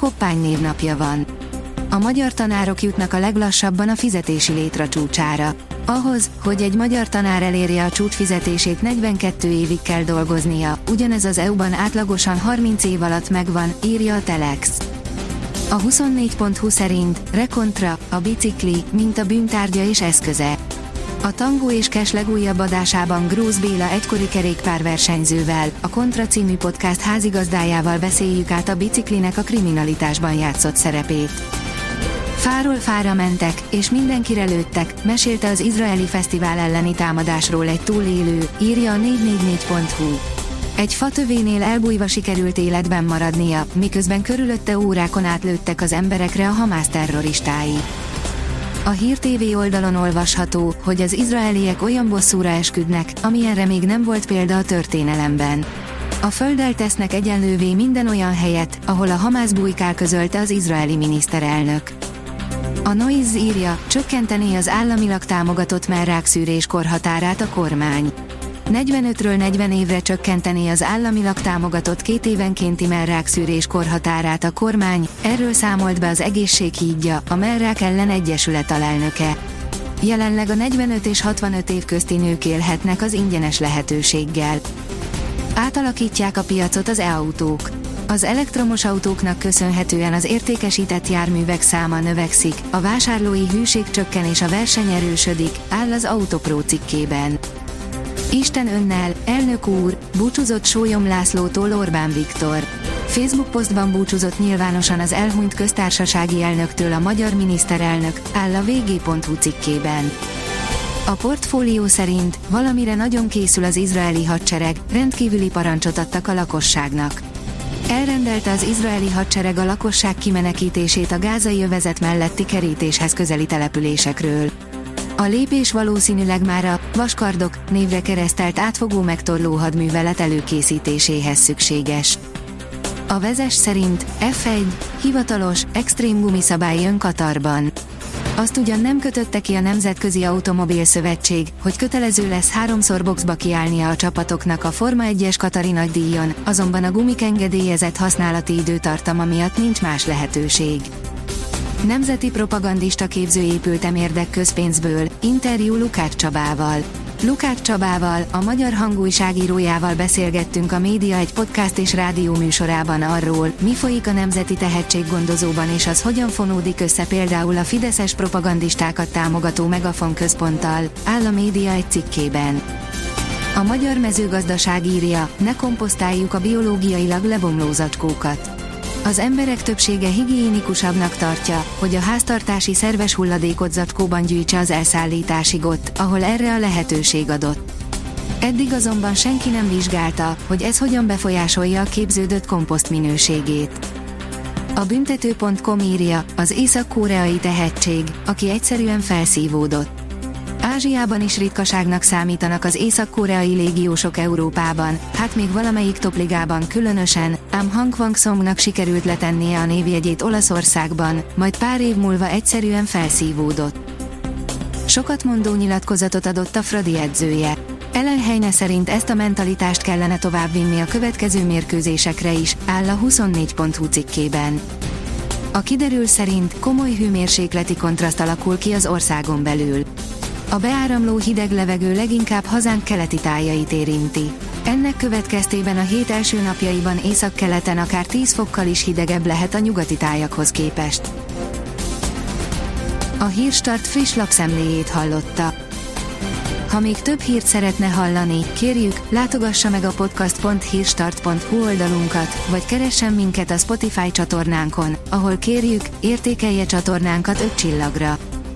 Koppány névnapja van. A magyar tanárok jutnak a leglassabban a fizetési létra csúcsára. Ahhoz, hogy egy magyar tanár elérje a csúcsfizetését 42 évig kell dolgoznia, ugyanez az EU-ban átlagosan 30 év alatt megvan, írja a Telex. A 24.20 szerint rekontra, a bicikli, mint a bűntárgya és eszköze. A Tangó és Kes legújabb adásában Grósz Béla egykori kerékpárversenyzővel, a Kontra című podcast házigazdájával beszéljük át a biciklinek a kriminalitásban játszott szerepét. Fáról fára mentek, és mindenkire lőttek, mesélte az izraeli fesztivál elleni támadásról egy túlélő, írja a 444.hu. Egy fatövénél elbújva sikerült életben maradnia, miközben körülötte órákon átlőttek az emberekre a Hamász terroristái. A Hír TV oldalon olvasható, hogy az izraeliek olyan bosszúra esküdnek, amilyenre még nem volt példa a történelemben. A földdel tesznek egyenlővé minden olyan helyet, ahol a Hamász bujkál közölte az izraeli miniszterelnök. A Noise írja, csökkenteni az államilag támogatott merrákszűrés korhatárát a kormány. 45-ről 40 évre csökkenteni az államilag támogatott két évenkénti merrákszűrés korhatárát a kormány, erről számolt be az egészséghídja, a Merrák ellen egyesület alelnöke. Jelenleg a 45 és 65 év közti nők élhetnek az ingyenes lehetőséggel. Átalakítják a piacot az e-autók. Az elektromos autóknak köszönhetően az értékesített járművek száma növekszik, a vásárlói hűség csökken és a verseny erősödik, áll az Autopro cikkében. Isten önnel, elnök úr, búcsúzott Sólyom Lászlótól Orbán Viktor. Facebook posztban búcsúzott nyilvánosan az elhunyt köztársasági elnöktől a magyar miniszterelnök, áll a vg.hu cikkében. A portfólió szerint valamire nagyon készül az izraeli hadsereg, rendkívüli parancsot adtak a lakosságnak. Elrendelte az izraeli hadsereg a lakosság kimenekítését a gázai övezet melletti kerítéshez közeli településekről. A lépés valószínűleg már a Vaskardok névre keresztelt átfogó megtorló hadművelet előkészítéséhez szükséges. A vezes szerint F1 hivatalos, extrém gumiszabály jön Katarban. Azt ugyan nem kötötte ki a Nemzetközi Automobil Szövetség, hogy kötelező lesz háromszor boxba kiállnia a csapatoknak a Forma 1-es Katari nagydíjon, azonban a gumik engedélyezett használati időtartama miatt nincs más lehetőség. Nemzeti propagandista képző épültem érdek közpénzből, interjú Lukács Csabával. Lukács Csabával, a magyar hangújságírójával beszélgettünk a Média egy podcast és rádió műsorában arról, mi folyik a Nemzeti Tehetséggondozóban és az hogyan fonódik össze például a fideszes propagandistákat támogató Megafon központtal, áll a Média egy cikkében. A magyar mezőgazdaság írja, ne komposztáljuk a biológiailag lebomló zacskókat. Az emberek többsége higiénikusabbnak tartja, hogy a háztartási szerves hulladékot zacskóban gyűjtse az elszállításig ott, ahol erre a lehetőség adott. Eddig azonban senki nem vizsgálta, hogy ez hogyan befolyásolja a képződött komposzt minőségét. A büntető.com írja, az észak-koreai tehetség, aki egyszerűen felszívódott. Ázsiában is ritkaságnak számítanak az észak-koreai légiósok Európában, hát még valamelyik topligában különösen, ám Hang Wang Songnak sikerült letennie a névjegyét Olaszországban, majd pár év múlva egyszerűen felszívódott. Sokat mondó nyilatkozatot adott a Fradi edzője. Ellen Heine szerint ezt a mentalitást kellene továbbvinni a következő mérkőzésekre is, áll a 24.hu cikkében. A kiderül szerint komoly hőmérsékleti kontraszt alakul ki az országon belül. A beáramló hideg levegő leginkább hazánk keleti tájait érinti. Ennek következtében a hét első napjaiban északkeleten akár 10 fokkal is hidegebb lehet a nyugati tájakhoz képest. A Hírstart friss lapszemléjét hallotta. Ha még több hírt szeretne hallani, kérjük, látogassa meg a podcast.hírstart.hu oldalunkat, vagy keressen minket a Spotify csatornánkon, ahol kérjük, értékelje csatornánkat 5 csillagra.